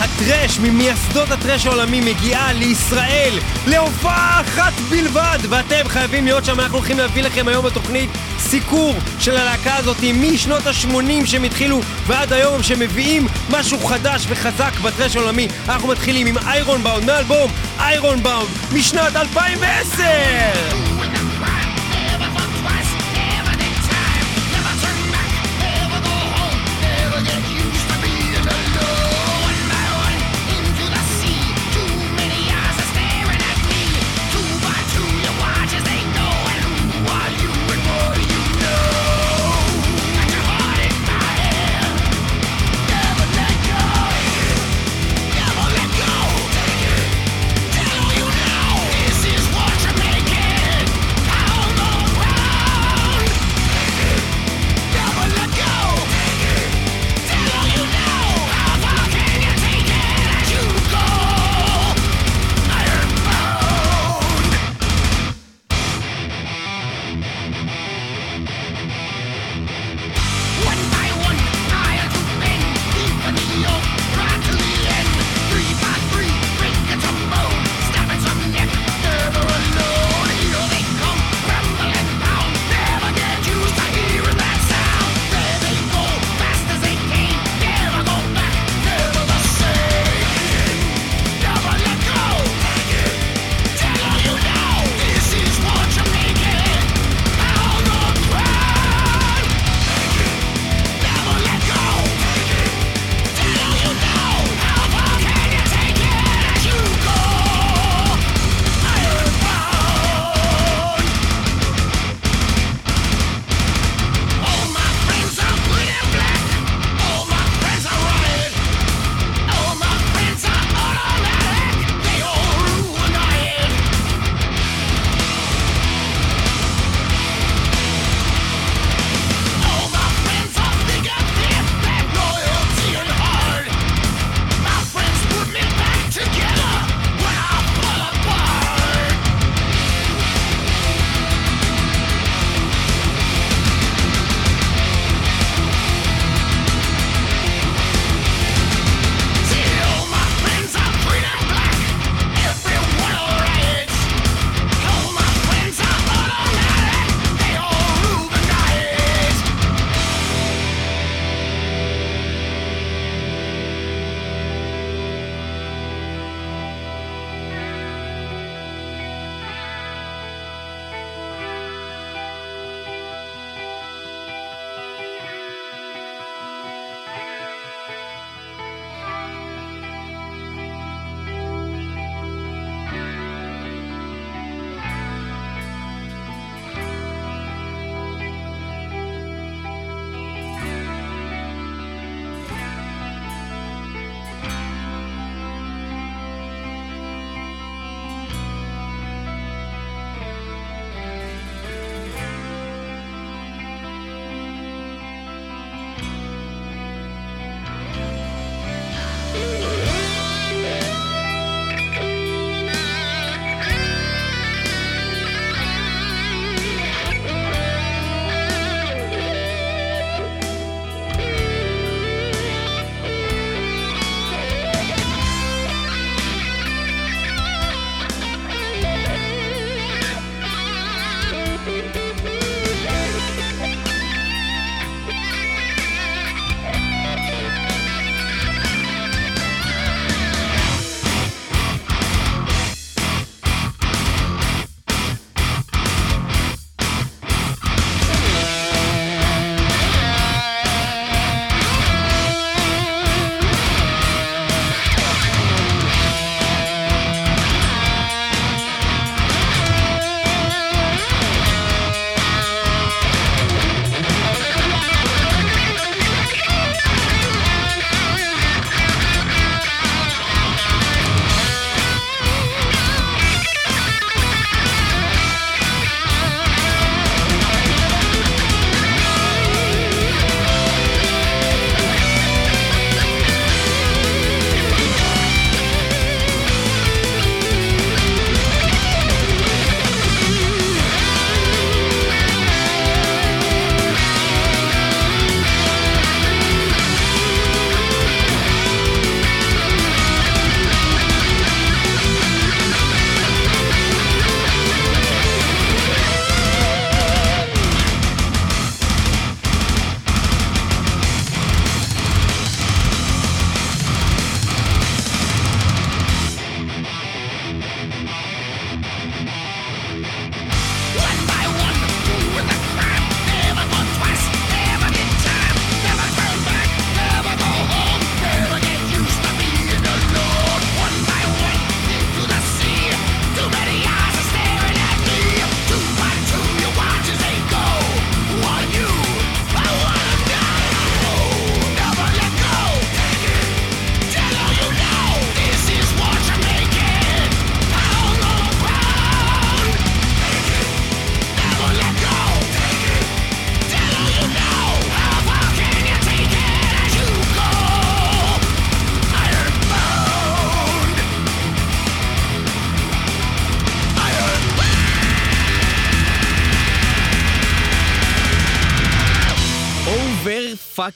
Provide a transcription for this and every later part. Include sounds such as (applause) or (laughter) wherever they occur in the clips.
הטרש ממייסדות הטרש העולמי מגיעה לישראל להופעה אחת בלבד ואתם חייבים להיות שם, אנחנו הולכים להביא לכם היום בתוכנית סיקור של הלהקה הזאת משנות ה-80 שהם התחילו ועד היום שמביאים משהו חדש וחזק בטרש העולמי. אנחנו מתחילים עם איירון באונד מאלבום איירון באונד משנת 2010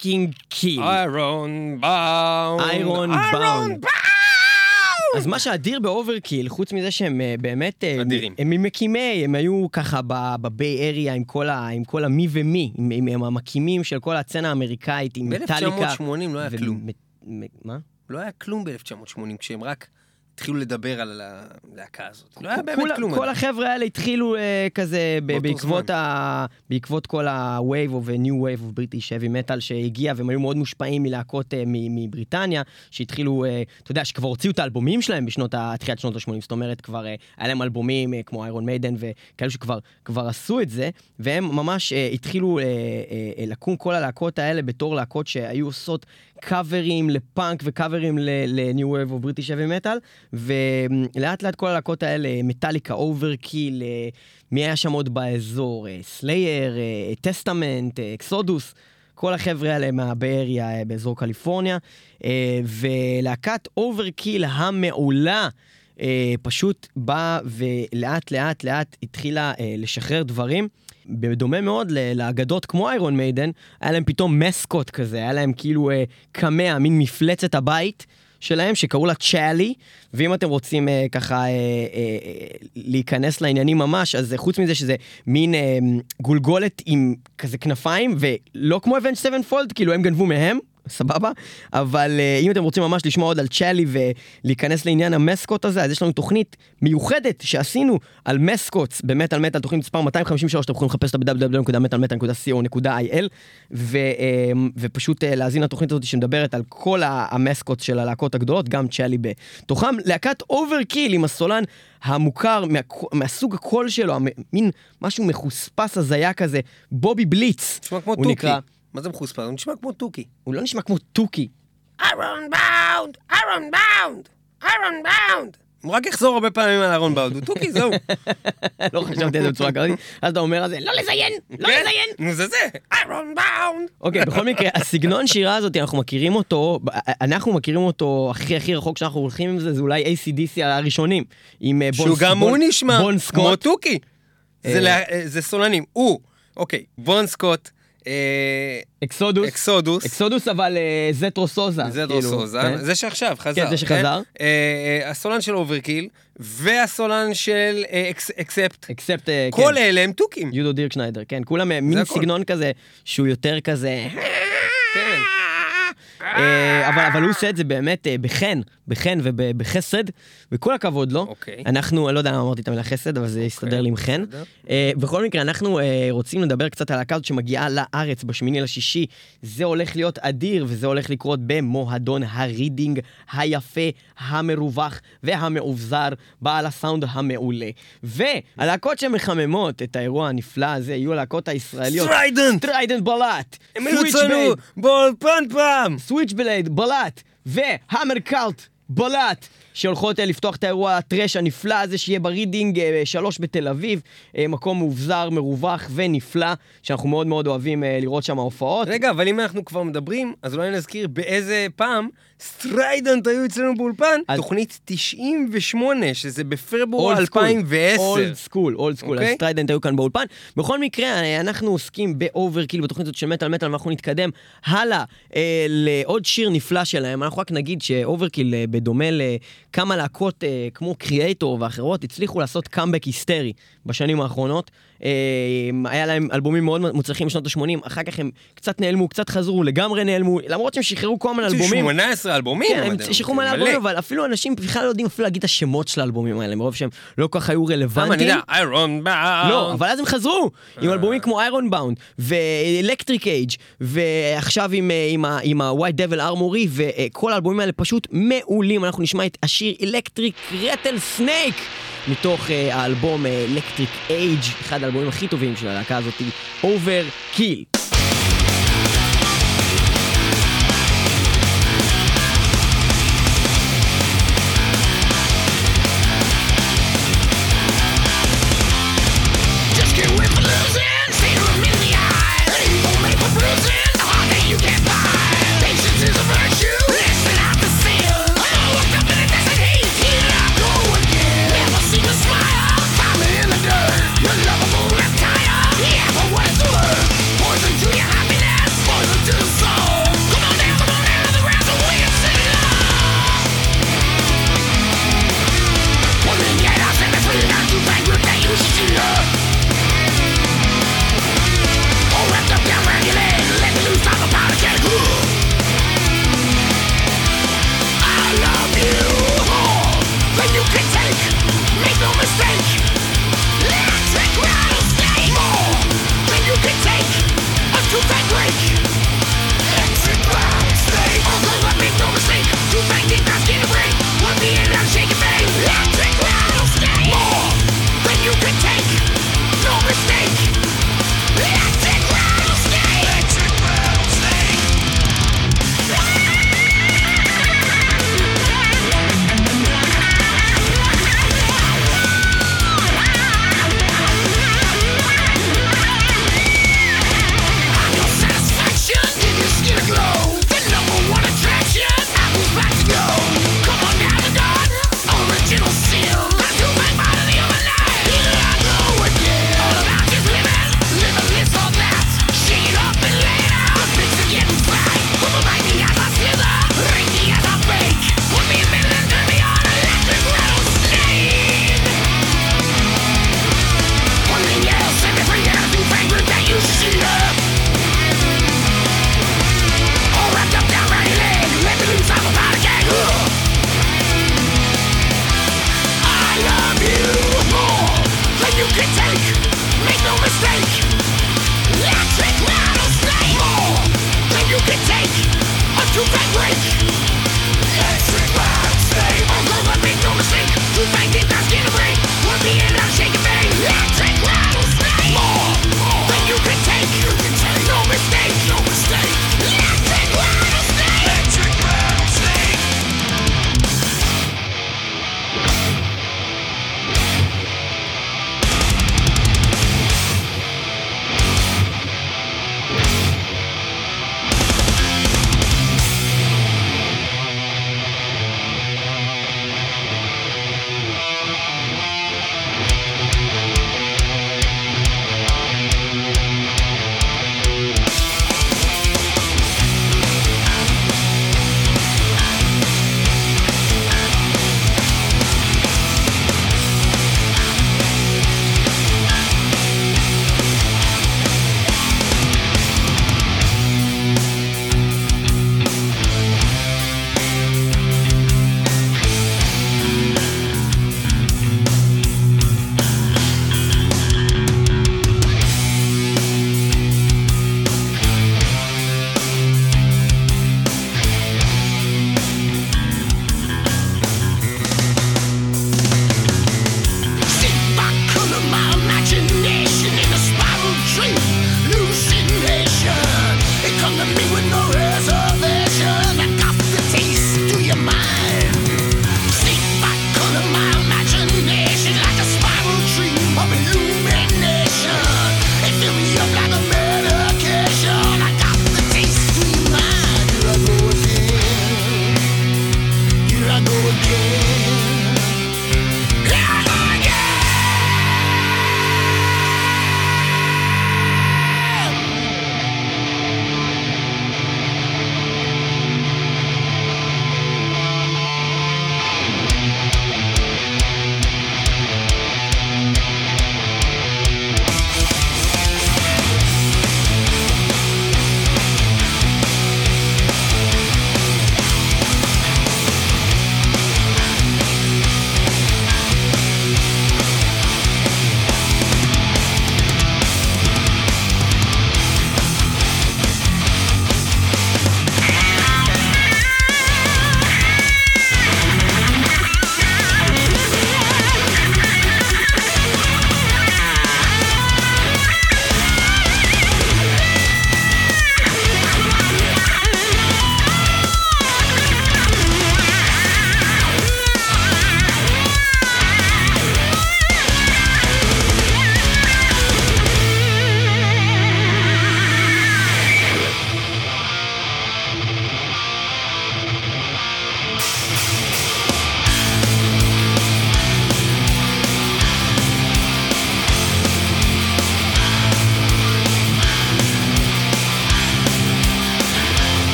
fucking kill. Ironbound. Ironbound. אז מה שאדיר ב Overkill, חוץ מזה שהם אה, באמת... אה, אדירים. הם ממקימי, הם היו ככה ב Bay Area עם כל ה- עם כל המי ומי, עם- עם עם המקימים של כל הסצנה האמריקאית, עם מטאליקה. ב-1980 לא היה כלום. מה? לא היה כלום ב-1980, כשהם רק התחילו לדבר על הלהקה הזאת. לא היה באמת כלום. כל החבר'ה האלה התחילו אה, כזה בעקבות, כל ה-wave of new wave of British heavy metal שהגיע, והם היו מאוד מושפעים מלהקות אה, מבריטניה, שהתחילו, אה, אתה יודע, שכבר הוציאו את האלבומים שלהם בשנות. תחילת שנות ה-80, זאת אומרת, כבר היה להם אלבומים כמו Iron Maiden וכאלו שכבר כבר עשו את זה, והם ממש התחילו לקום כל הלהקות האלה בתור להקות שהיו עושות קאברים לפאנק וקאברים ל-New Wave of British Heavy Metal, ולאט לאט כל הלהקות האלה, Metallica, Overkill, אה, מי היה שם עוד באזור? Slayer, Testament, Exodus. כל החבר'ה האלה מה Bay Area אה, באזור קליפורניה, אה, ולהקת Overkill המעולה אה, פשוט באה ולאט לאט לאט התחילה אה, לשחרר דברים. בדומה מאוד לאגדות כמו Iron Maiden, היה להם פתאום mascot כזה, היה להם כאילו אה, קמע, מין מפלצת הבית שלהם, שקראו לה Chaly, ואם אתם רוצים אה, ככה אה, אה, אה, להיכנס לעניינים ממש, אז אה, חוץ מזה שזה מין אה, גולגולת עם כזה כנפיים, ולא כמו Avenged Sevenfold, כאילו הם גנבו מהם. סבבה? אבל אה, אם אתם רוצים ממש לשמוע עוד על Chaly ולהיכנס לעניין ה mascot הזה, אז יש לנו תוכנית מיוחדת שעשינו על mascots במטאל מטאל, תוכנית מספר 253, אתם יכולים לחפש אותה ב- www.metalmetal.co.il ו, אה, ופשוט אה, להאזין לתוכנית הזאת שמדברת על כל ה- ה mascots של הלהקות הגדולות, גם Chaly בתוכם. להקת Overkill עם הסולן המוכר מה, מהסוג הקול שלו, מין משהו מחוספס הזיה כזה, בובי בליץ. נשמע כמו הוא תוכי. נקרא- מה זה מחוספס? הוא נשמע כמו תוכי. הוא לא נשמע כמו תוכי. איירון באונד! איירון באונד! איירון באונד! הוא רק יחזור הרבה פעמים על איירון באונד. הוא תוכי, (laughs) זהו. לא חשבתי על זה בצורה כזאת, אז אתה אומר על זה, לא לזיין, לא כן? לזיין. נו, זה זה. איירון באונד! אוקיי, בכל מקרה, הסגנון שירה הזאת, אנחנו מכירים אותו, אנחנו מכירים אותו הכי הכי רחוק שאנחנו הולכים עם זה, זה אולי AC/DC הראשונים. עם אה, בון שהוא גם הוא נשמע כמו. תוכי. זה אה. אה, זה סולנים. הוא, אוקיי, בון סקוט, אה, Exodus. Exodus, Exodus אבל אה, זטרו סוזה. זה כאילו, זטרו סוזה, כן? זה שעכשיו חזר. כן, זה שחזר. אה, אה, הסולן של Overkill, והסולן של אה, Acc- Accept. Accept, אה, כל כן. אלה הם תוכים. יודו דירקשניידר, כן, כולם אה, מין. סגנון כזה, שהוא יותר כזה... כן. אה, אבל, אבל הוא עושה את זה באמת אה, בחן, בחן ובחסד, וכל הכבוד לו. אוקיי. אנחנו, אני לא יודע למה אמרתי את המילה חסד, אבל זה יסתדר לי עם חן. אה, בכל מקרה, אנחנו אה, רוצים לדבר קצת על הזאת שמגיעה לארץ בשמיני לשישי. זה הולך להיות אדיר, וזה הולך לקרות במועדון הרידינג היפה, המרווח והמאובזר, בעל הסאונד המעולה. והלהקות שמחממות את האירוע הנפלא הזה יהיו הלהקות הישראליות. Strident! Strident, Blut! הם היו אצלנו באולפן פעם! Switchblade, Blut, ו Hammercult, Blut, שהולכות אה, לפתוח את האירוע הטרש הנפלא הזה שיהיה ברידינג אה, שלוש בתל אביב, אה, מקום מאובזר, מרווח ונפלא, שאנחנו מאוד מאוד אוהבים לראות שם הופעות. רגע, אבל אם אנחנו כבר מדברים, אז אולי נזכיר באיזה פעם Strident היו אצלנו באולפן, אז- תוכנית 98, שזה בפברואר אולד סקול, 2010. אולד סקול, אולד סקול, אז אוקיי. Strident היו כאן באולפן. בכל מקרה, אנחנו עוסקים ב Overkill בתוכנית הזאת של מטאל מטאל, ואנחנו נתקדם הלאה אה, לעוד שיר נפלא שלהם. אנחנו רק נגיד ש Overkill, אה, בדומה לכמה להקות אה, כמו Kreator ואחרות, הצליחו לעשות קאמבק היסטרי בשנים האחרונות. אה, היה להם אלבומים מאוד מוצלחים בשנות ה-80, אחר כך הם קצת נעלמו, קצת חזרו, לגמרי נעלמו, למרות שהם שחררו כל מיני אלבומים. 18 אלבומים. כן, הם שחררו זה מלא אלבומים, אבל אפילו אנשים בכלל לא יודעים אפילו להגיד את השמות של האלבומים האלה, מרוב שהם לא כל כך היו למה אני רלוונטיים. יודע, Ironbound. לא, אבל אז הם חזרו, עם אלבומים כמו Ironbound, ו Electric Age, ועכשיו עם, אה, ה- White Devil Armory, וכל האלבומים האלה פשוט מעולים. אנחנו נשמע את השיר Electric Rattlesnake, מתוך אה, האלבום Electric Age, אחד האלבומים הכי טובים של הלהקה הזאת, Over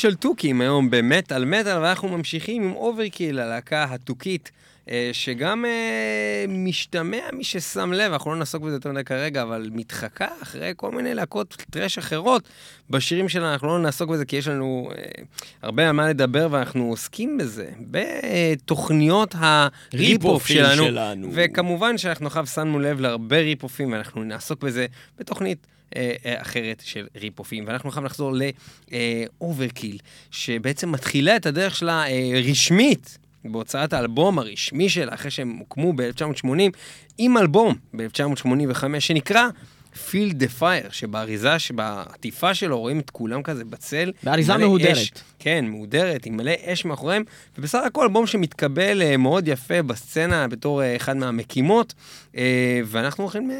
של תוכים היום במטאל מטאל, ואנחנו ממשיכים עם Overkill, הלהקה התוכית, אה, שגם אה, משתמע, מי ששם לב, אנחנו לא נעסוק בזה יותר מדי כרגע, אבל מתחקה אחרי כל מיני להקות טרש אחרות בשירים שלה, אנחנו לא נעסוק בזה כי יש לנו אה, הרבה על מה לדבר ואנחנו עוסקים בזה, בתוכניות ה rip-off ריפ-אופים שלנו. שלנו. וכמובן שאנחנו עכשיו שמנו לב להרבה ריפ-אופים, ואנחנו נעסוק בזה בתוכנית אחרת של ריפ-אופים. ואנחנו עכשיו נחזור ל Overkill, שבעצם מתחילה את הדרך שלה אה, רשמית. בהוצאת האלבום הרשמי שלה, אחרי שהם הוקמו ב-1980, עם אלבום ב-1985 שנקרא Feel the Fire, שבאריזה, שבעטיפה שלו רואים את כולם כזה בצל. באריזה מהודרת. אש. כן, מהודרת, עם מלא אש מאחוריהם, ובסך הכל אלבום שמתקבל אה, מאוד יפה בסצנה בתור אה, אחד מהמקימות, אה, ואנחנו הולכים אה,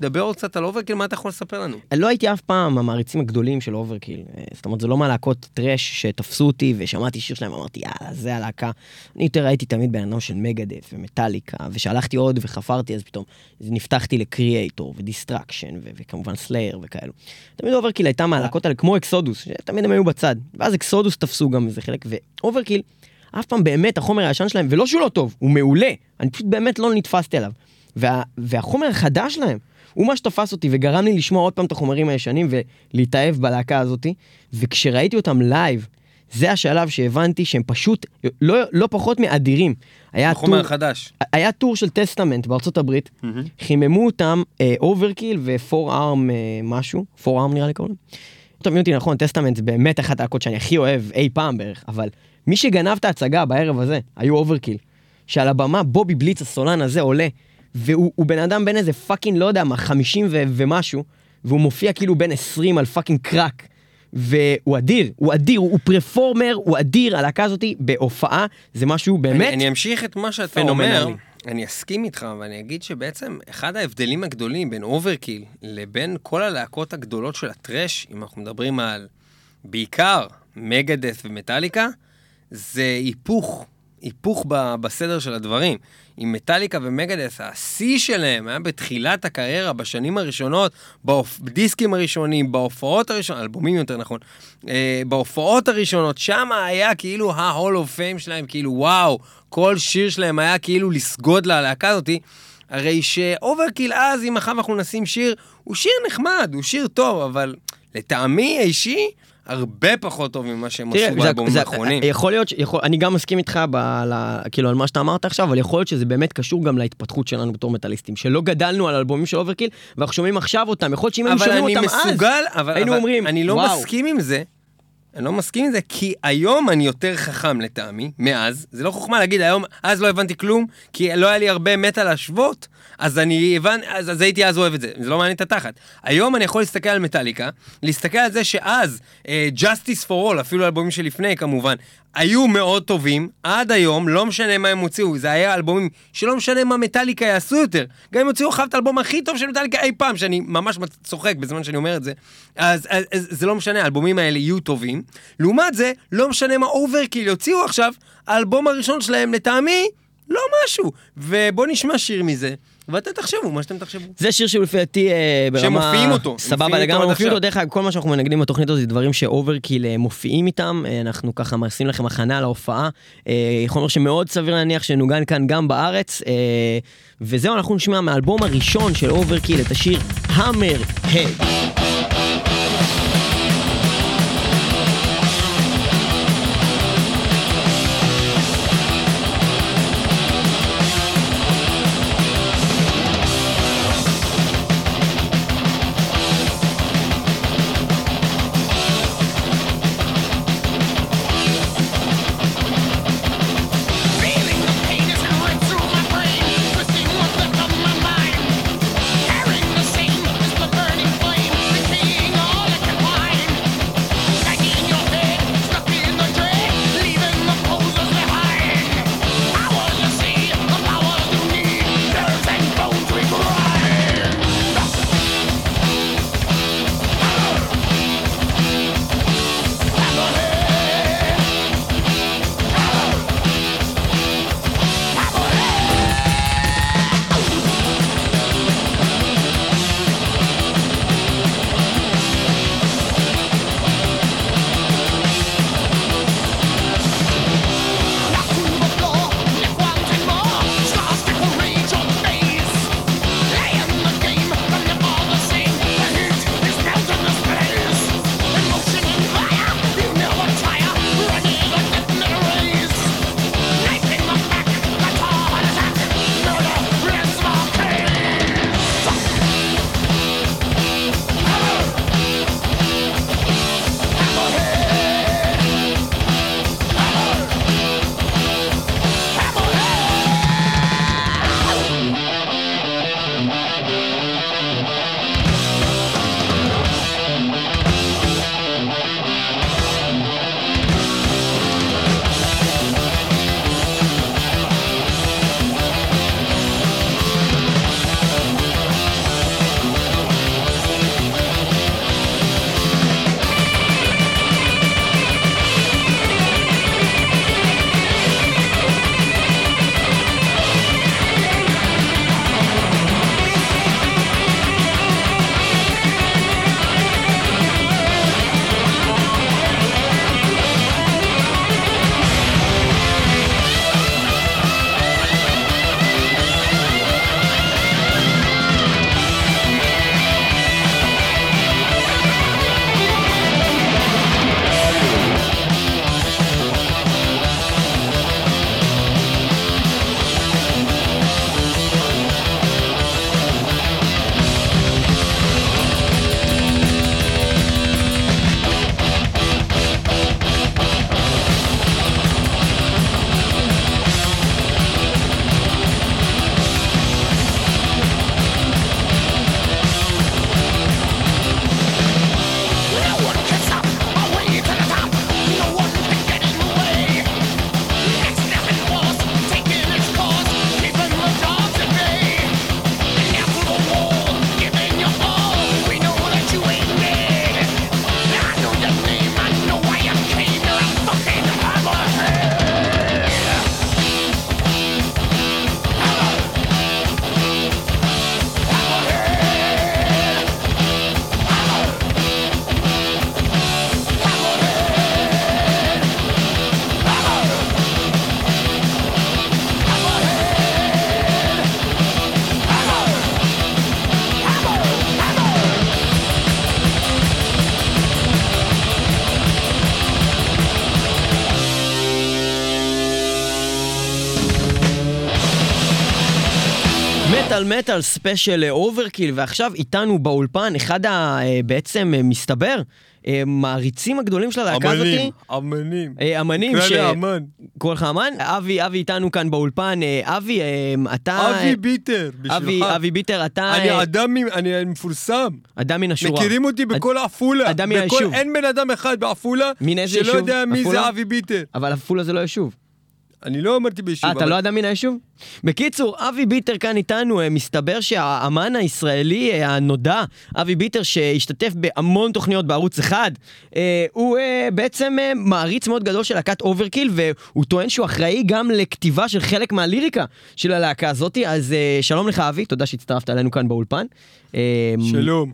לדבר עוד קצת על Overkill, מה אתה יכול לספר לנו? לא הייתי אף פעם המעריצים הגדולים של Overkill. זאת אומרת, זה לא מהלהקות טראש שתפסו אותי ושמעתי שיר שלהם, אמרתי, יאללה, זה הלהקה. אני יותר הייתי תמיד בן אדם של Megadeth ו Metallica, וכשהלכתי עוד וחפרתי, אז פתאום נפתחתי ל Kreator ו Destruction, וכמובן Slayer וכאלו. תמיד Overkill הייתה מהלהקות האלה כמו Exodus, שתמיד הם היו בצד. ואז Exodus תפסו גם איזה חלק, ו Overkill, אף פעם באמת החומר הישן שלהם, ולא שהוא לא טוב, הוא מעולה, אני פשוט באמת לא נתפסתי עליו. וה, והחומר החדש שלהם, הוא מה שתפס אותי וגרם לי לשמוע עוד פעם את החומרים הישנים ולהתאהב בלהקה הזאתי. וכשראיתי אותם live, זה השלב שהבנתי שהם פשוט לא, לא פחות מאדירים. היה החומר טור, החדש. היה tour של טסטמנט בארצות הברית, חיממו אותם אוברקיל ו four arm משהו, four arm נראה לי קוראים. תבין אותי נכון, טסטמנט זה באמת אחת הלהקות שאני הכי אוהב אי פעם בערך, אבל מי שגנב את ההצגה בערב הזה היו אוברקיל. שעל הבמה בובי בליץ הסולן הזה עולה, והוא הוא בן אדם בן איזה fucking לא יודע מה, 50 ו- ומשהו, והוא מופיע כאילו בן 20 על fucking קראק. והוא אדיר, הוא אדיר, הוא performer, הוא אדיר, הלהקה הזאתי בהופעה, זה משהו באמת אני, אני אמשיך את מה שאתה. אומר, אני אסכים איתך, ואני אגיד שבעצם אחד ההבדלים הגדולים בין אוברקיל לבין כל הלהקות הגדולות של ה thrash, אם אנחנו מדברים על בעיקר מגדס ומטאליקה, זה היפוך, היפוך ב- בסדר של הדברים. עם מטאליקה ומגדס, השיא שלהם היה בתחילת הקריירה, בשנים הראשונות. בדיסקים הראשונים, בהופעות הראשונות, אלבומים יותר נכון, אה, בהופעות הראשונות, שם היה כאילו ה-Hall of Fame שלהם, כאילו וואו, כל שיר שלהם היה כאילו לסגוד ללהקה הזאתי. הרי שאוברקיל אז, אם עכשיו אנחנו נשים שיר, הוא שיר נחמד, הוא שיר טוב, אבל לטעמי האישי, הרבה פחות טוב ממה שהם עשו באלבומים האחרונים. יכול להיות, יכול, אני גם מסכים איתך ב, ל, כאילו על מה שאתה אמרת עכשיו, אבל יכול להיות שזה באמת קשור גם להתפתחות שלנו בתור מטאליסטים, שלא גדלנו על אלבומים של אוברקיל, ואנחנו שומעים עכשיו אותם, יכול להיות שאם היינו שומעים אותם אז, מסוגל, אבל, היינו אבל אומרים, אני לא וואו. מסכים עם זה. אני לא מסכים עם זה, כי היום אני יותר חכם לטעמי, מאז. זה לא חוכמה להגיד היום, אז לא הבנתי כלום, כי לא היה לי הרבה מה להשוות, אז אני הבנ... אז, אז הייתי אז אוהב את זה. זה לא מעניין את התחת. היום אני יכול להסתכל על מטאליקה, להסתכל על זה שאז, אה, Justice for All, אפילו אלבומים שלפני כמובן, היו מאוד טובים, עד היום, לא משנה מה הם הוציאו, זה היה אלבומים שלא משנה מה מטאליקה יעשו יותר. גם אם הוציאו עכשיו את האלבום הכי טוב של מטאליקה אי פעם, שאני ממש צוחק בזמן שאני אומר את זה, אז, אז, אז זה לא משנה, האלבומים האלה יהיו טובים. לעומת זה, לא משנה מה אוברקיל יוציאו עכשיו, האלבום הראשון שלהם, לטעמי, לא משהו. ובוא נשמע שיר מזה, ואתם תחשבו מה שאתם תחשבו. זה שיר שלפי דעתי אה, ברמה... שמופיעים אותו, סבבה לגמרי, מופיעים. אותו. דרך אגב, כל מה שאנחנו מנגנים בתוכנית הזאת זה דברים שאוברקיל אה, מופיעים איתם. אה, אנחנו ככה מעשים לכם הכנה להופעה. אה, חומר שמאוד סביר להניח שנוגן כאן גם בארץ. אה, וזהו, אנחנו נשמע מהאלבום הראשון של אוברקיל את השיר המר הד. מטאל מטאל special אוברקיל, ועכשיו איתנו באולפן אחד ה... אה, בעצם אה, מסתבר, אה, מעריצים הגדולים של הלהקה הזאתי. אמנים, אמנים. אמנים ש... לי אמן. קורא לך אמן? אבי, אבי איתנו כאן באולפן. אבי, אתה... אבי ביטר, אבי, בשבילך. אבי ביטר, אתה אני אדם, אני מפורסם. אדם מן השורה. מכירים אותי בכל עפולה. אדם בכל- מהיישוב. אין בן אדם אחד בעפולה מן שלא? יודע מי? זה אבי ביטר. אבל עפולה זה לא יישוב. אני לא אמרתי ביישוב. אה, אתה לא אדם מן היישוב? בקיצור, אבי ביטר כאן איתנו, אה, מסתבר שהאמן הישראלי אה, הנודע, אבי ביטר, שהשתתף בהמון תוכניות בערוץ אחד, הוא בעצם מעריץ מאוד גדול של להקת אוברקיל, והוא טוען שהוא אחראי גם לכתיבה של חלק מהליריקה של הלהקה הזאתי, אז שלום לך אבי, תודה שהצטרפת אלינו כאן באולפן. שלום.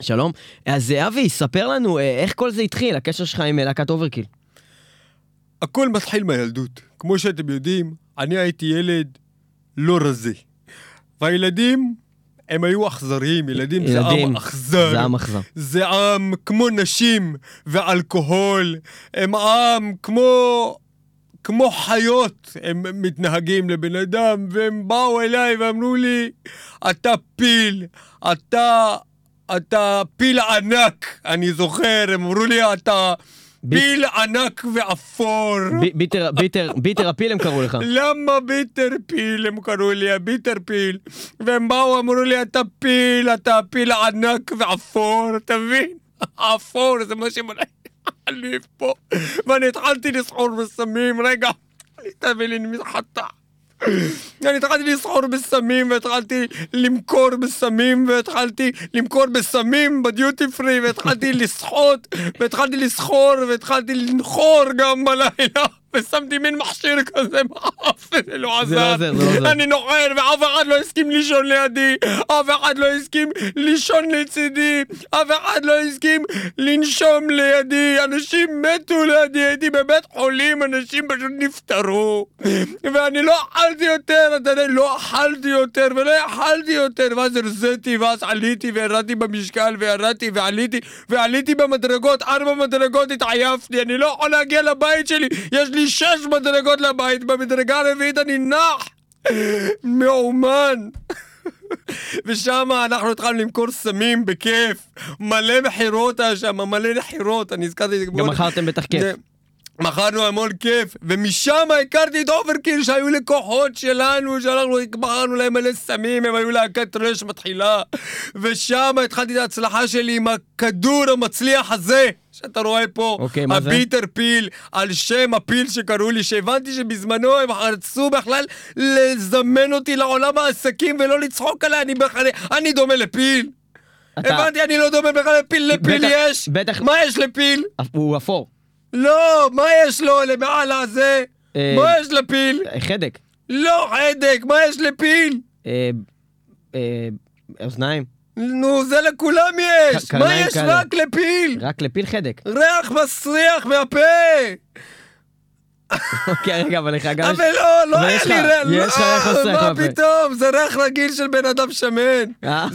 שלום. אז אבי, ספר לנו איך כל זה התחיל, הקשר שלך עם להקת אוברקיל. הכל מתחיל מהילדות. כמו שאתם יודעים, אני הייתי ילד לא רזה. והילדים, הם היו אכזריים, ילדים זה ילדים, עם אכזר. זה עם אכזר. זה עם כמו נשים ואלכוהול. הם עם כמו... כמו חיות הם מתנהגים לבן אדם, והם באו אליי ואמרו לי, אתה פיל, אתה, אתה פיל ענק, אני זוכר, הם אמרו לי, אתה פיל ענק ואפור. ביטר, ביטר, ביטר הפיל הם קראו לך. למה ביטר פיל הם קראו לי, הביטר פיל? והם באו, אמרו לי, אתה פיל, אתה פיל ענק ואפור, אתה מבין? (laughs) אפור, זה מה לי (laughs) פה. ואני התחלתי לסחור בסמים, רגע, תביא לי מסחטה. אני התחלתי לסחור בסמים, והתחלתי למכור בסמים, והתחלתי למכור בסמים בדיוטי פרי, והתחלתי לסחוט, והתחלתי לסחור, והתחלתי לנחור גם בלילה, ושמתי מין מכשיר כזה באף, וזה לא זה לא עזר. עוזר, זה לא עוזר. אני נוחר, ואף אחד לא הסכים לישון לידי, אף אחד לא הסכים לישון לצידי, אף אחד לא הסכים לנשום לידי, אנשים מתו לידי, הייתי בבית חולים, אנשים פשוט נפטרו. ואני לא אכלתי יותר, אתה יודע, לא אכלתי יותר ולא אכלתי יותר, ואז הרזיתי, ואז עליתי וירדתי במשקל, וירדתי ועליתי, ועליתי במדרגות, ארבע מדרגות התעייפתי, אני לא יכול להגיע לבית שלי, יש לי שש מדרגות לבית, במדרגה הרביעית אני נח. מאומן. ושם אנחנו התחלנו למכור סמים בכיף, מלא מכירות היה שם, מלא מכירות, אני הזכרתי את זה. גם מכרתם בטח כיף. מכרנו המון כיף, ומשם הכרתי את אוברקיל שהיו לקוחות שלנו, שאנחנו מכרנו להם מלא סמים, הם היו להקת thrash מתחילה, ושם התחלתי את ההצלחה שלי עם הכדור המצליח הזה. שאתה רואה פה, אוקיי, מה זה? הביטר פיל, על שם הפיל שקראו לי, שהבנתי שבזמנו הם רצו בכלל לזמן אותי לעולם העסקים ולא לצחוק עליי, אני בכלל, אני דומה לפיל. אתה- הבנתי, אני לא דומה בכלל לפיל, לפיל בטח- יש. בטח- מה יש לפיל? הוא אפור. לא, מה יש לו למעלה הזה? אה, מה יש לפיל? אה, חדק. לא חדק, מה יש לפיל? אה, אוזניים. נו, זה לכולם יש! מה יש. רק לפיל? רק לפיל חדק. ריח מסריח מהפה! אוקיי, (laughs) רגע, אבל לך גם יש... אבל לא, לא היה לי ריח, יש לך ריח מסריח מה. פתאום? זה ריח רגיל של בן אדם שמן. אה,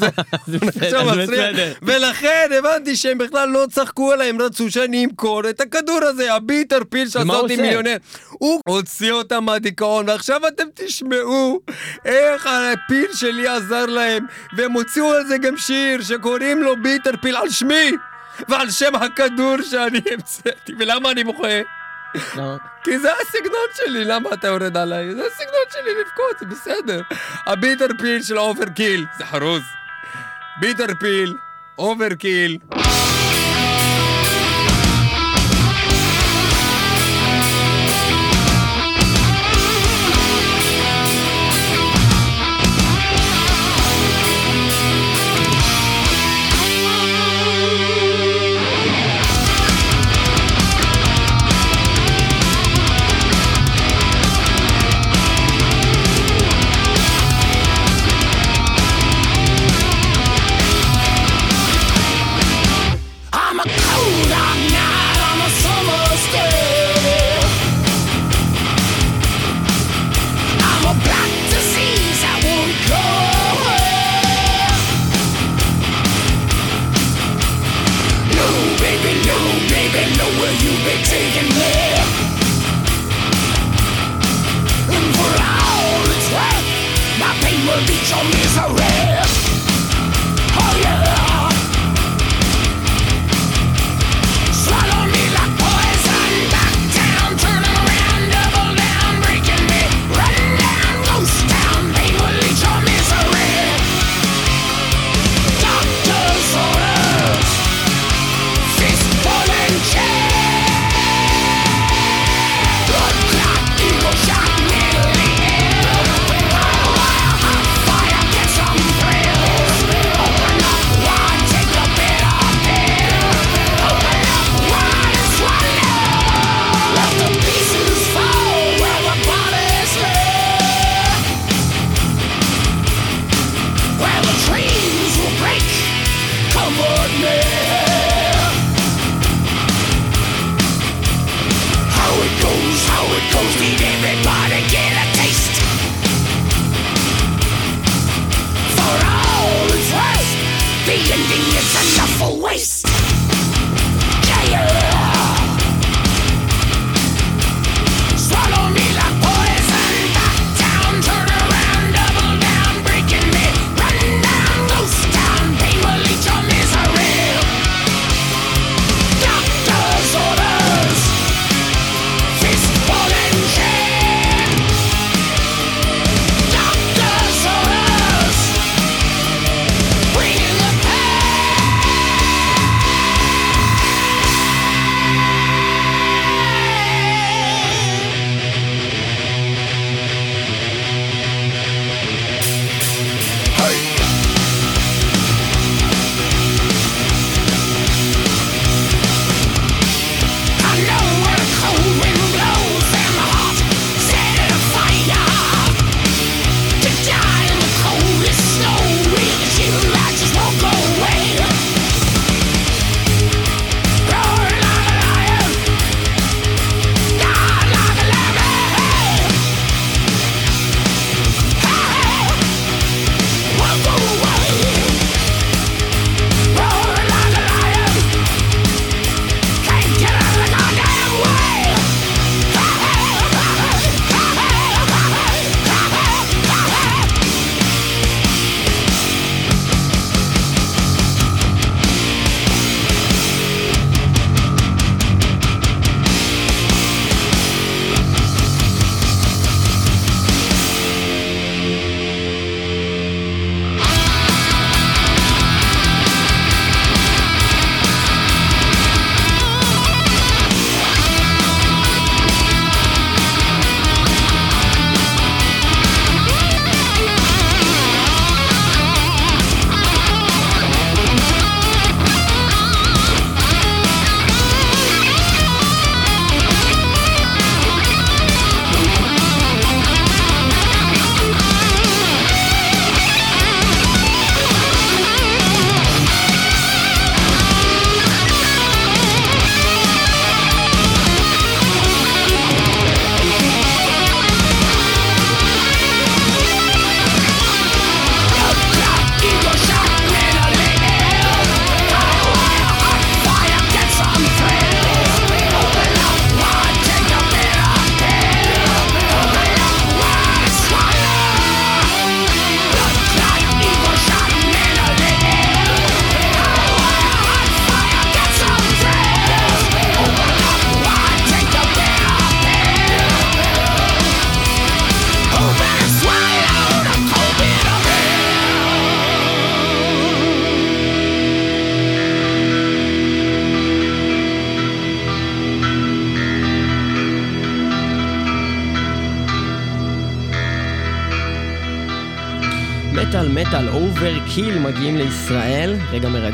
זה (laughs) בסדר. ולכן הבנתי שהם בכלל לא צחקו עליי, הם רצו שאני אמכור את הכדור הזה, הביטר פיל שעשה אותי? מיליונר. הוא הוציא אותם מהדיכאון, ועכשיו אתם תשמעו איך הפיל שלי עזר להם, והם הוציאו על זה גם שיר שקוראים לו bitter pill על שמי. ועל שם הכדור שאני המצאתי, ולמה אני בוכה? לא. כי זה הסגנון שלי, למה אתה יורד עליי? זה הסגנון שלי לבכות, זה בסדר. ה bitter pill של אוברקיל, זה חרוז. bitter pill, אוברקיל.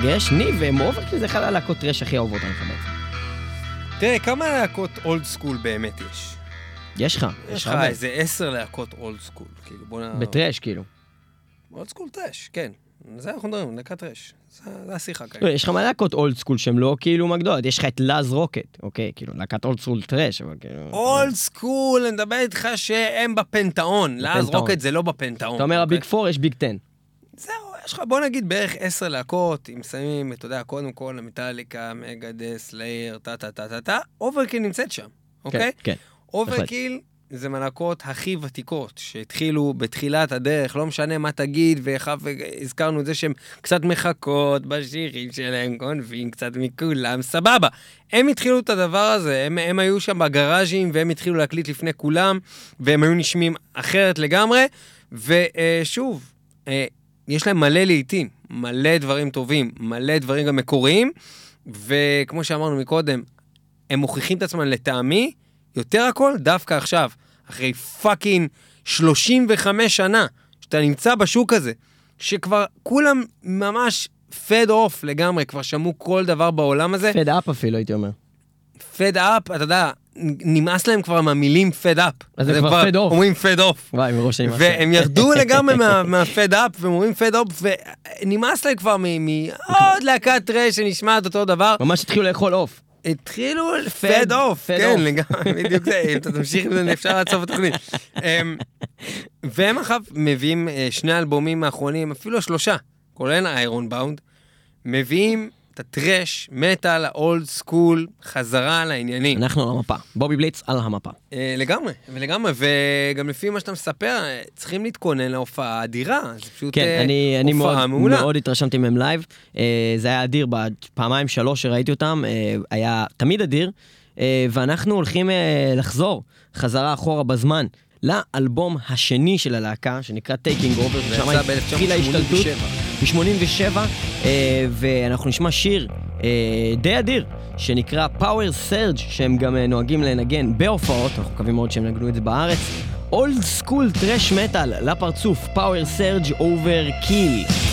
מרגש. ניב, אוברקיל זה אחד הלהקות thrash הכי אהובות עליך בעצם. תראה, כמה להקות old school באמת יש? יש לך. יש לך איזה עשר להקות old school, כאילו, בוא נ... ב thrash, כאילו. old school thrash, כן. זה אנחנו מדברים, להקת thrash. זה השיחה כאילו. יש לך מלא להקות old school שהן לא כאילו מגדולות. יש לך את לאז רוקט, אוקיי, כאילו להקת old school thrash, אבל כאילו... old school, אני מדבר איתך שהם בפנתאון, לאז רוקט זה לא בפנתאון. אתה אומר אוקיי? ה big four, יש big ten. זהו, יש לך, בוא נגיד, בערך עשר להקות, אם שמים, אתה יודע, קודם כל, המטאליקה, מגה מגדס, סלייר, טה-טה-טה-טה-טה, אוברקיל נמצאת שם, כן, אוקיי? כן, כן. אוברקיל זה מהלהקות הכי ותיקות, שהתחילו בתחילת הדרך, לא משנה מה תגיד, והזכרנו את זה שהן קצת מחקות בשירים שלהן, גונבים קצת מכולם, סבבה. הם התחילו את הדבר הזה, הם, הם היו שם בגראז'ים, והם התחילו להקליט לפני כולם, והם היו נשמעים אחרת לגמרי, ושוב, אה, אה, יש להם מלא לעיתים, מלא דברים טובים, מלא דברים גם מקוריים, וכמו שאמרנו מקודם, הם מוכיחים את עצמם לטעמי, יותר הכל דווקא עכשיו, אחרי fucking 35 שנה שאתה נמצא בשוק הזה, שכבר כולם ממש fed off לגמרי, כבר שמעו כל דבר בעולם הזה. fed up אפילו, הייתי אומר. fed up, אתה יודע, נמאס להם כבר מהמילים fed up. אז זה כבר fed off. אומרים fed off. וואי, מראש אני והם ירדו לגמרי מה- מה fed up, והם אומרים fed off, ונמאס להם כבר מעוד להקת טרש שנשמעת אותו דבר. ממש התחילו לאכול עוף. התחילו Fed- fed off, fed כן, off. לגמרי, בדיוק זה, אם אתה תמשיך עם זה, אפשר לעצור בתוכנית. אמ, והם עכשיו מביאים אה, שני אלבומים האחרונים, אפילו שלושה, כולל Ironbound, מביאים את הטרש, מטאל, ה old school, חזרה לעניינים. אנחנו על המפה. בובי בליץ על המפה. אה, לגמרי, ולגמרי, וגם לפי מה שאתה מספר, אה, צריכים להתכונן להופעה אדירה, זה פשוט כן, אה, אני, אני מאוד, הופעה מעולה. מאוד התרשמתי מהם live. אה, זה היה אדיר, בפעמיים שלוש שראיתי אותם, אה, היה תמיד אדיר, אה, ואנחנו הולכים אה, לחזור חזרה אחורה בזמן. לאלבום השני של הלהקה, שנקרא Taking Over, יצא התחילה ההשתלטות ב-1987. ב-87, אה, ואנחנו נשמע שיר אה, די אדיר, שנקרא Power Surge, שהם גם אה, נוהגים לנגן בהופעות, אנחנו מקווים מאוד שהם ינגנו את זה בארץ. אולד סקול טרש מטאל, לפרצוף, Power Surge over Kill.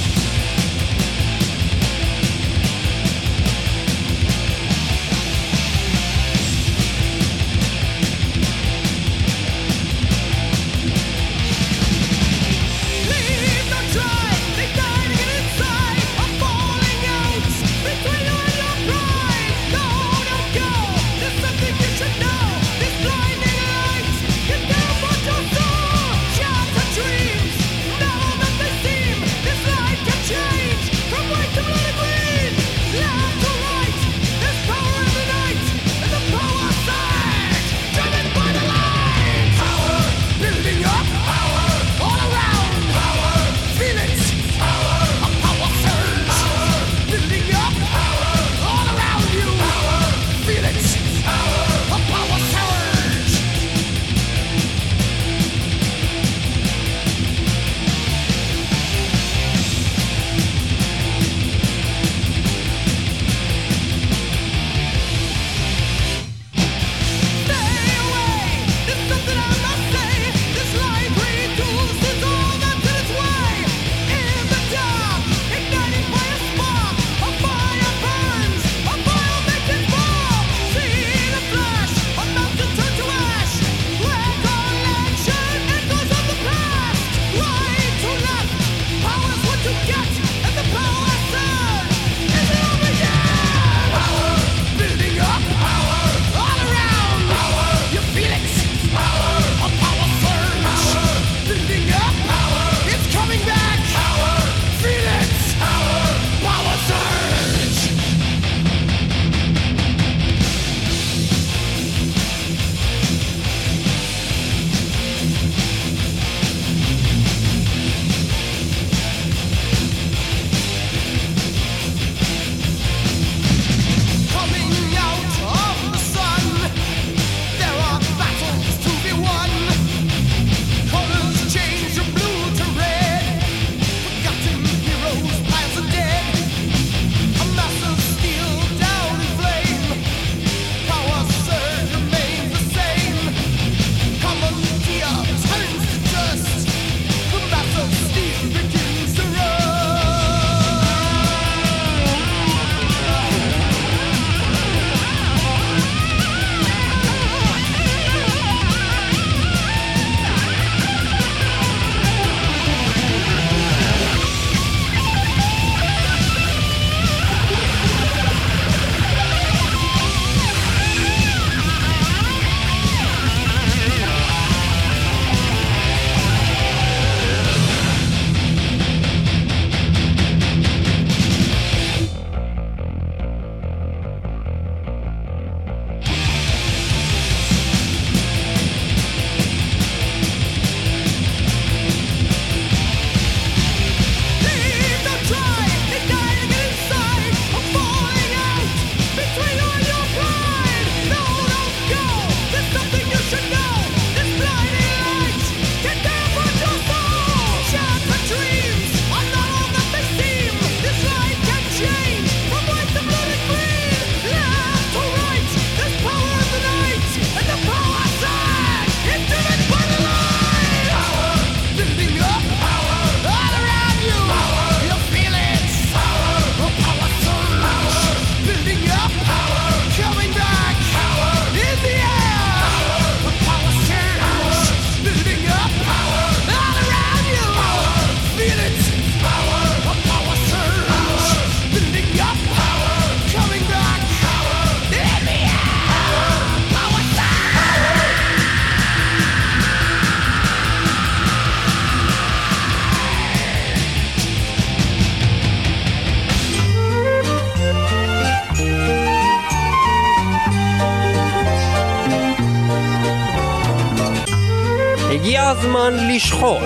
הזמן לשחוט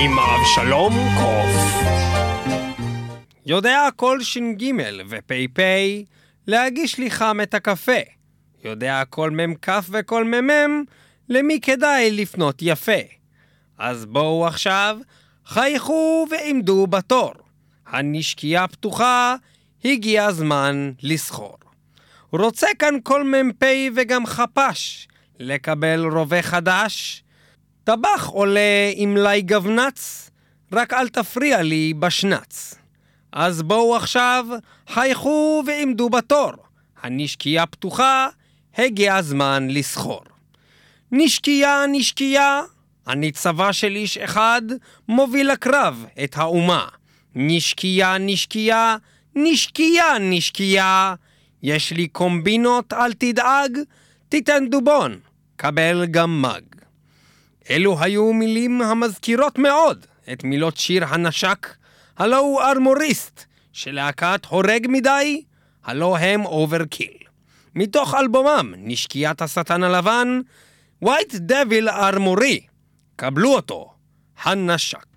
עם אבשלום קוף. יודע כל ש"ג ופ"פ להגיש לי חם את הקפה. יודע כל מ"כ וכל מ"מ למי כדאי לפנות יפה. אז בואו עכשיו, חייכו ועמדו בתור. הנשקייה פתוחה, הגיע הזמן לסחור. רוצה כאן כל מ"פ וגם חפ"ש, לקבל רובה חדש? טבח עולה עם לי גבנץ, רק אל תפריע לי בשנץ. אז בואו עכשיו, חייכו ועמדו בתור. הנשקייה פתוחה, הגיע הזמן לסחור. נשקייה, נשקייה, אני צבא של איש אחד, מוביל לקרב את האומה. נשקייה, נשקייה, נשקיה, נשקיה. יש לי קומבינות, אל תדאג, תיתן דובון, קבל גם מג. אלו היו מילים המזכירות מאוד את מילות שיר הנשק, הלוא הוא Armorist, שלהקת הורג מדי, הלוא הם Overkill. מתוך אלבומם, נשקיית השטן הלבן, White Devil Armory. קבלו אותו, הנשק.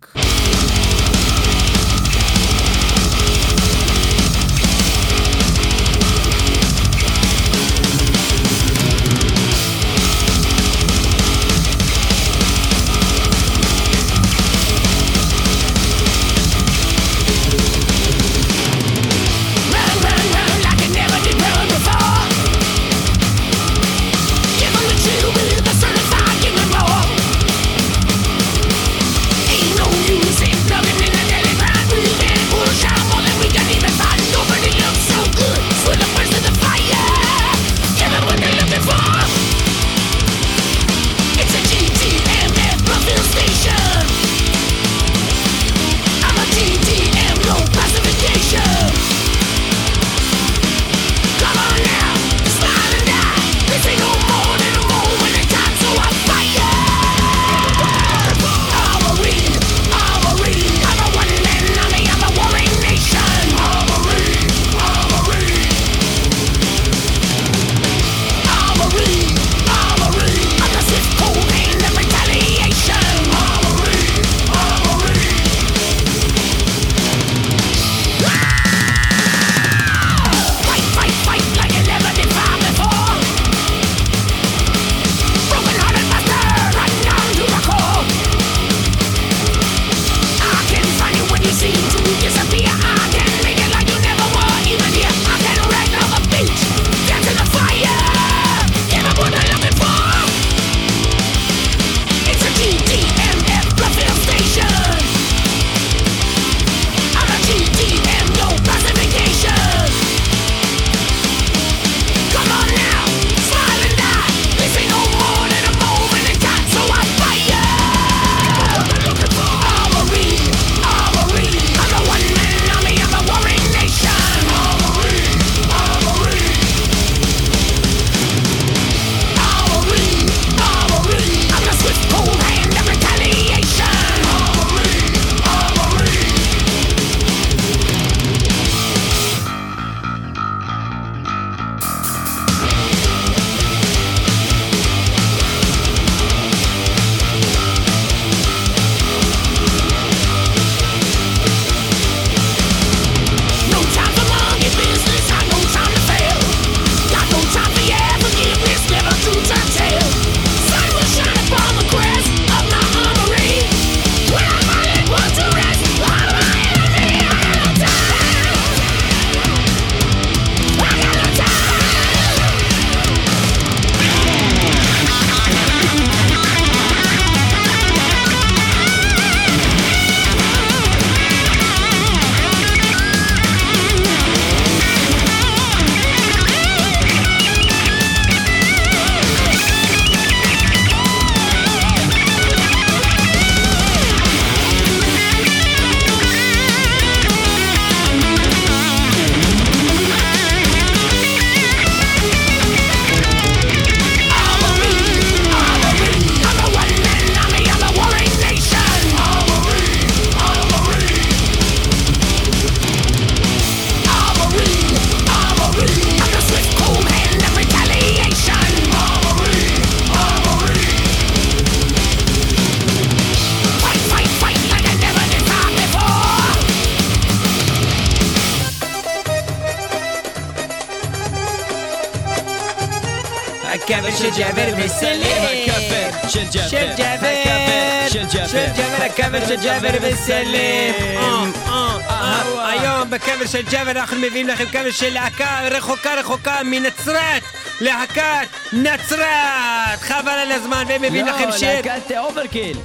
ג'אבר הקאבר של ג'אבר וסלים אה, אה, אה. היום בקאבר של ג'אבר אנחנו מביאים לכם קאבר של להקה רחוקה רחוקה מנצרת להקת נצרת חבל על הזמן והם מביאים לכם לא, שיר להקת Overkill.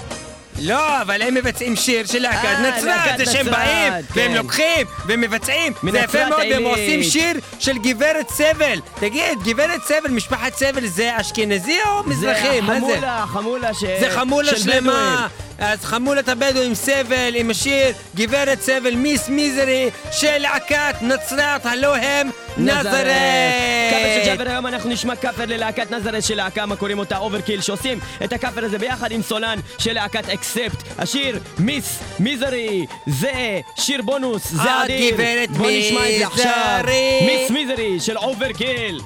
לא, אבל הם מבצעים שיר של להקת נצרת, זה שהם באים, והם כן. לוקחים, והם מבצעים, זה יפה מאוד, והם. עושים שיר של גברת סבל. תגיד, גברת סבל, משפחת סבל זה אשכנזי או מזרחי? מה זה? חמולה, חמולה ש... זה חמולה של שלמה. אז חמולת הבדואים סבל עם השיר גברת סבל Miss Misery של להקת נצרת, הלא הם Nazareth. קאבר של ג'אבר היום אנחנו נשמע קאבר ללהקת Nazareth של להקה, מה קוראים אותה Overkill, שעושים את הקאבר הזה ביחד עם סולן של להקת Accept. השיר Miss Misery, זה שיר בונוס, זה אדיר. בוא נשמע את זה עכשיו. Miss Misery של Overkill.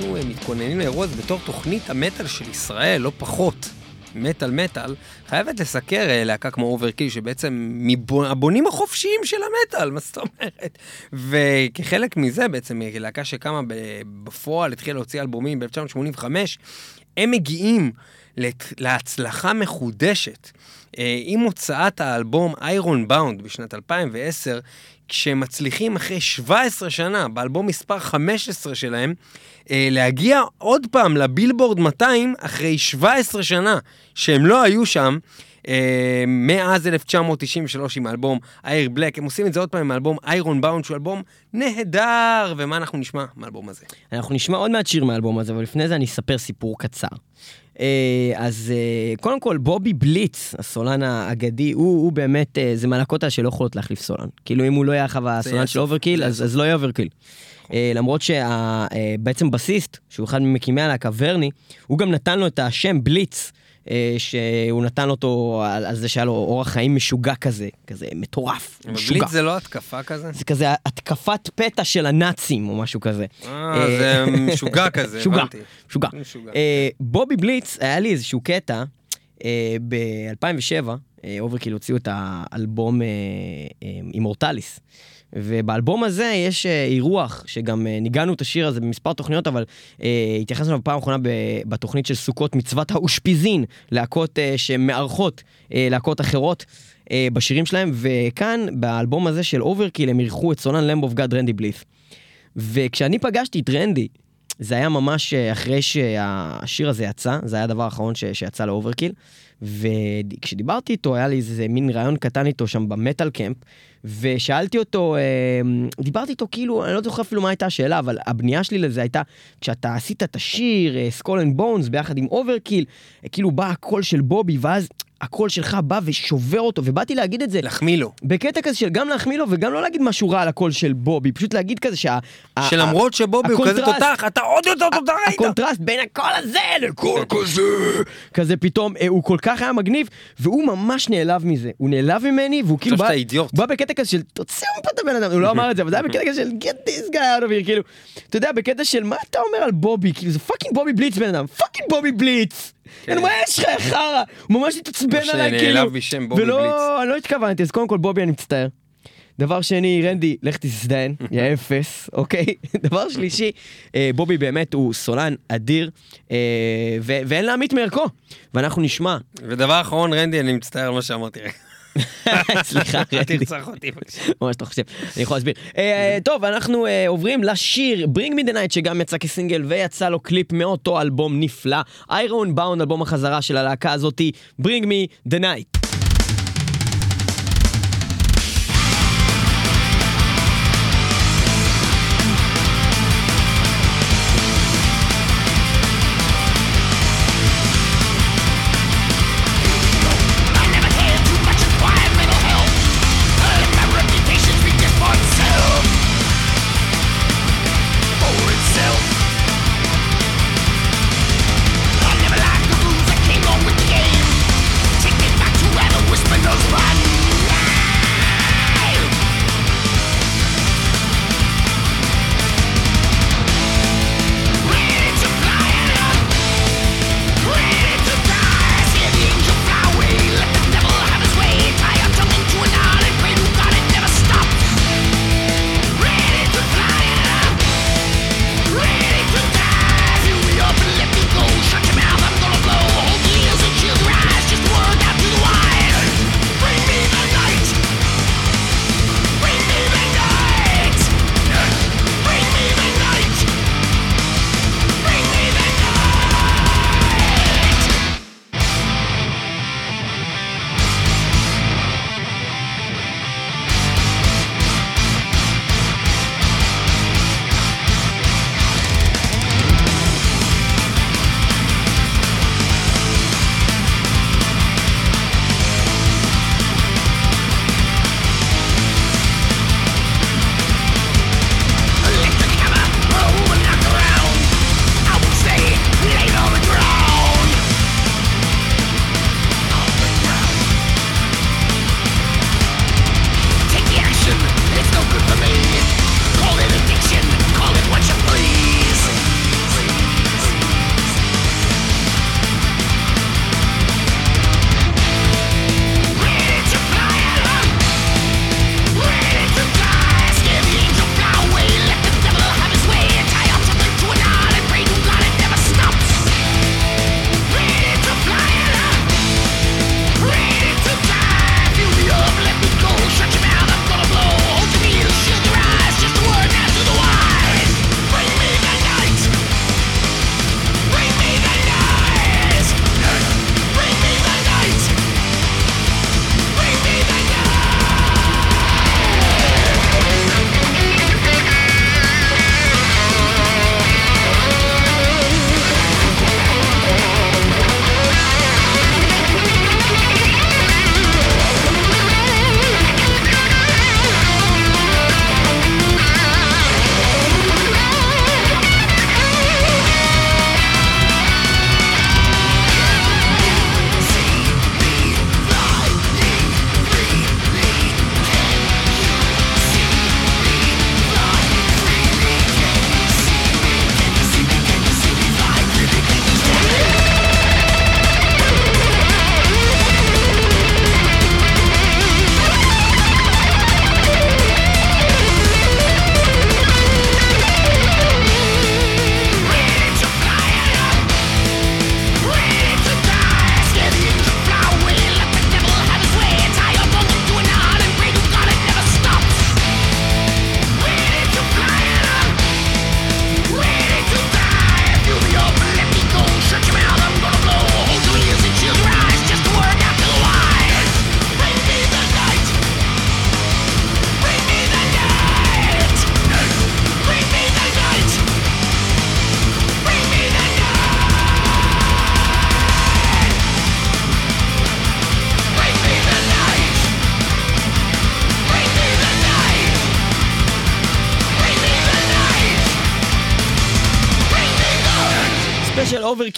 ואנחנו אה, מתכוננים לאירוע הזה בתור תוכנית המטאל של ישראל, לא פחות. מטאל מטאל, חייבת לסקר אה, להקה כמו Overkill, שבעצם מהבונים החופשיים של המטאל, מה זאת אומרת? וכחלק מזה, בעצם אה, להקה שקמה בפועל, התחילה להוציא אלבומים ב-1985, הם מגיעים להצלחה מחודשת. עם הוצאת האלבום Ironbound בשנת 2010, כשהם מצליחים אחרי 17 שנה, באלבום מספר 15 שלהם, אה, להגיע עוד פעם לבילבורד 200 אחרי 17 שנה שהם לא היו שם. אה, מאז 1993 עם האלבום אייר בלק, הם עושים את זה עוד פעם עם האלבום איירון באונד, שהוא אלבום נהדר, ומה אנחנו נשמע מהאלבום הזה? אנחנו נשמע עוד מעט שיר מהאלבום הזה, אבל לפני זה אני אספר סיפור קצר. אה, אז אה, קודם כל, בובי בליץ, הסולן האגדי, הוא, הוא באמת, אה, זה האלה שלא יכולות להחליף סולן. כאילו, אם הוא לא יהיה אחריו הסולן של Overkill, אז, אז לא יהיה Overkill. למרות שבעצם הבסיסט, שהוא אחד ממקימי הלהקה, ורני, הוא גם נתן לו את השם בליץ. אה, שהוא נתן אותו על, על זה שהיה לו אורח חיים משוגע כזה, כזה מטורף, אבל משוגע. בליץ זה לא התקפה כזה? זה כזה התקפת פתע של הנאצים או משהו כזה. אה, זה משוגע כזה, (laughs) משוגע, הבנתי. משוגע. משוגע. אה, בובי בליץ, היה לי איזשהו קטע, ב-2007, Overkill הוציאו את האלבום Immortalis. ובאלבום הזה יש אה, אירוח, שגם אה, ניגנו את השיר הזה במספר תוכניות, אבל אה, התייחסנו בפעם האחרונה בתוכנית של סוכות מצוות האושפיזין, להקות אה, שמארחות אה, להקות אחרות. אה, בשירים שלהם, וכאן, באלבום הזה של Overkill, הם אירחו את סולן Lamb of God רנדי בליף. וכשאני פגשתי את רנדי, זה היה ממש אה, אחרי שהשיר הזה יצא, זה היה הדבר האחרון ש, שיצא ל Overkill, וכשדיברתי איתו, היה לי איזה מין רעיון קטן איתו שם ב Metalcamp, ושאלתי אותו, אה, דיברתי איתו כאילו, אני לא זוכר אפילו מה הייתה השאלה, אבל הבנייה שלי לזה הייתה, כשאתה עשית את השיר, Skull and Bones, ביחד עם Overkill, אה, כאילו בא הקול של בובי, ואז הקול שלך בא ושובר אותו, ובאתי להגיד את זה. להחמיא לו. בקטע כזה של גם להחמיא לו וגם לא להגיד משהו רע על הקול של בובי, פשוט להגיד כזה שה... שלמרות שבובי הוא כזה תותח, אתה עוד יותר תותח היית. הקונטרסט בין הקול הזה לקול כזה, כזה פתאום, אה, הוא כל כך היה מגניב, והוא ממש נעלב מזה. הוא נעלב ממני, והוא כאילו בא... בא בקטע כזה של, תוציא מפה את הבן אדם, הוא לא (laughs) אמר את זה, אבל זה היה בקטע כזה של, get this guy out of here, כאילו, אתה יודע, בקטע של, מה אתה אומר על בובי? כאילו, זה fucking בובי בליץ בן אדם, fucking בובי בליץ! כן. כן. מה יש לך, חרא? הוא ממש התעצבן עליי, כאילו. בשם בובי ולא, בליץ. אני לא התכוונתי, אז קודם כל, בובי, אני מצטער. דבר שני, רנדי, לך תזדיין, (laughs) יא אפס, אוקיי? (laughs) דבר שלישי, אה, בובי באמת הוא סולן אדיר, אה, ו- ואין להמית מערכו. ואנחנו נשמע, ודבר אחרון, רנדי, אני מצטער על מה שאמרתי. (laughs) סליחה, אל רנדי. תרצח אותי בבקשה. מה שאתה חושב, אני יכול להסביר. אה, טוב, אנחנו אה, עוברים לשיר Bring Me The Night שגם יצא כסינגל ויצא לו קליפ מאותו אלבום נפלא. איירון באונד, אלבום החזרה של הלהקה הזאתי, Bring Me The Night.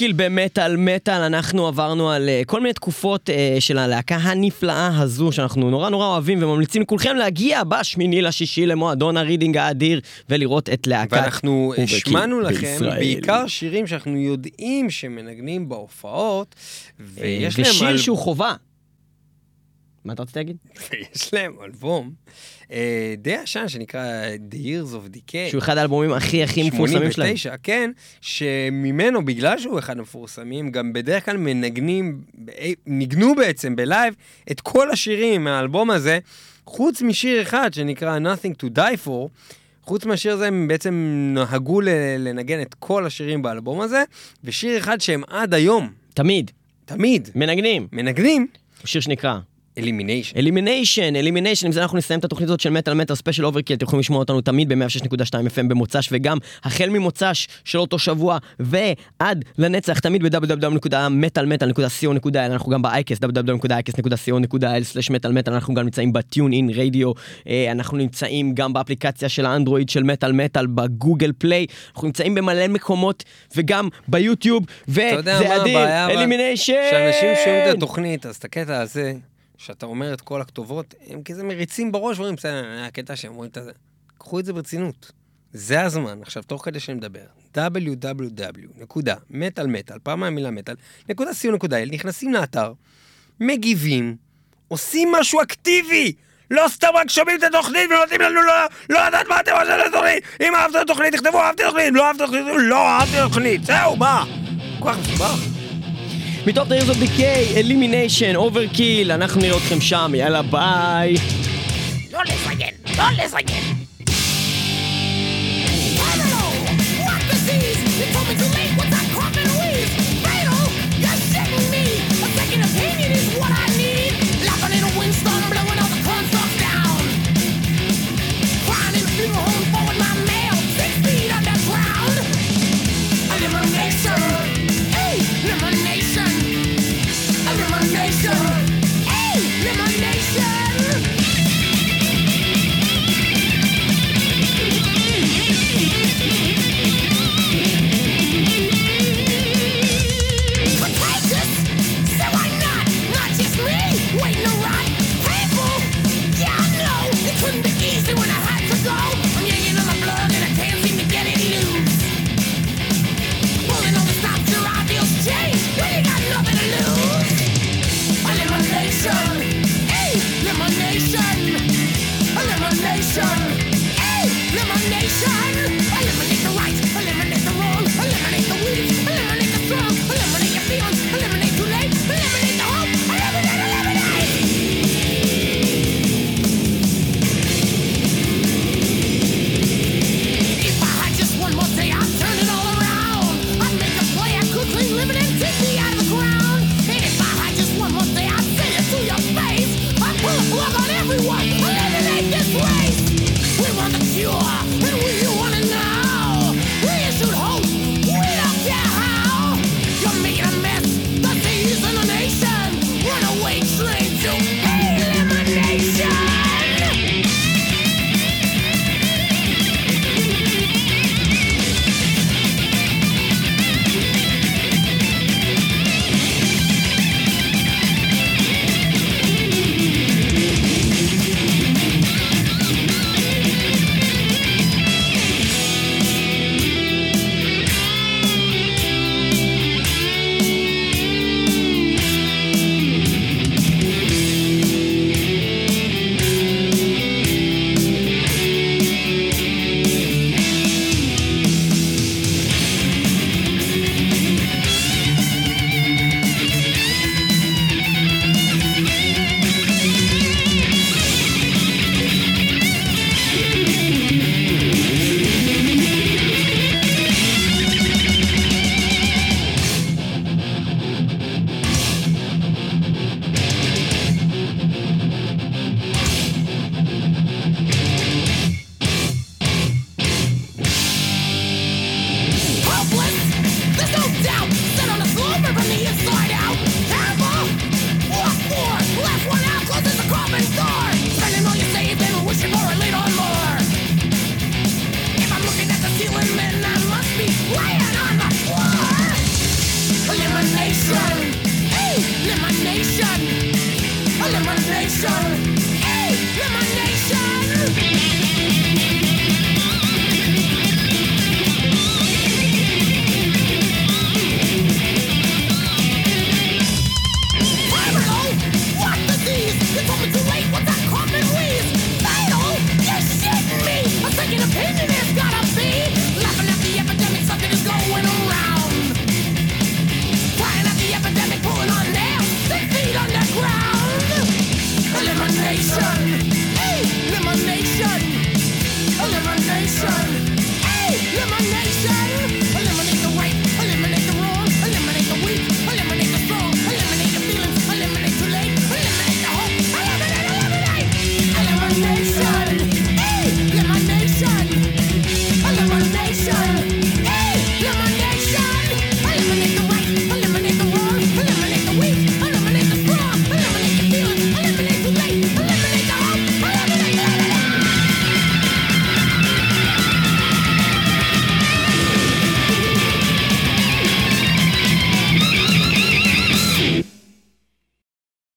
Overkill במטאל מטאל, אנחנו עברנו על אה, כל מיני תקופות אה, של הלהקה הנפלאה הזו, שאנחנו נורא נורא אוהבים וממליצים לכולכם להגיע בשמיני לשישי למועדון הרידינג האדיר, ולראות את להקת ואנחנו השמענו לכם בישראל. בעיקר שירים שאנחנו יודעים שמנגנים בהופעות, אה, ויש להם ושיר אל- שהוא חובה. מה אתה רוצה להגיד? (laughs) ויש להם אלבום אה, די ישן שנקרא The Years of Decay. שהוא אחד האלבומים הכי הכי מפורסמים שלהם. 89, כן, שממנו, בגלל שהוא אחד המפורסמים, גם בדרך כלל מנגנים, אה, ניגנו בעצם בלייב את כל השירים מהאלבום הזה, חוץ משיר אחד שנקרא Nothing to Die For. חוץ מהשיר הזה הם בעצם נהגו לנגן את כל השירים באלבום הזה, ושיר אחד שהם עד היום, תמיד, תמיד, מנגנים. מנגנים, שיר שנקרא Elimination. Elimination, Elimination, עם זה אנחנו נסיים את התוכנית הזאת של מטאל מטאל special Overkill, אתם יכולים לשמוע אותנו תמיד ב-106.2 FM במוצ"ש, וגם החל ממוצ"ש של אותו שבוע ועד לנצח, תמיד ב-www.מטאלמטאל.co.il, אנחנו גם ב-iCast, www.icast.co.il/מטאל מטאל, אנחנו גם נמצאים בטיון אין רדיו, אנחנו נמצאים גם באפליקציה של האנדרואיד של מטאל מטאל, בגוגל פליי, אנחנו נמצאים במלא מקומות, וגם ביוטיוב, וזה אדיר? אלימיניישן! שאתה אומר את כל הכתובות, הם כזה מריצים בראש ואומרים, בסדר, הקטע שהם אומרים את זה. קחו את זה ברצינות. זה הזמן, עכשיו, תוך כדי שאני מדבר, www.מטאלמטאל, פעמיים מילה מטאל, נקודה co.il, נכנסים לאתר, מגיבים, עושים משהו אקטיבי! לא סתם רק שומעים את התוכנית ונותנים לנו לא, לא לדעת מה אתם עושים לתוכנית! אם אהבתם את התוכנית, תכתבו אהבתי תוכנית, לא אהבתם תוכנית, לא אהבתי תוכנית, זהו, מה? כל כך מסובך. מתוך The Years Decay, Elimination, Overkill, אנחנו נראה אתכם שם, יאללה ביי. Don't listen again. Don't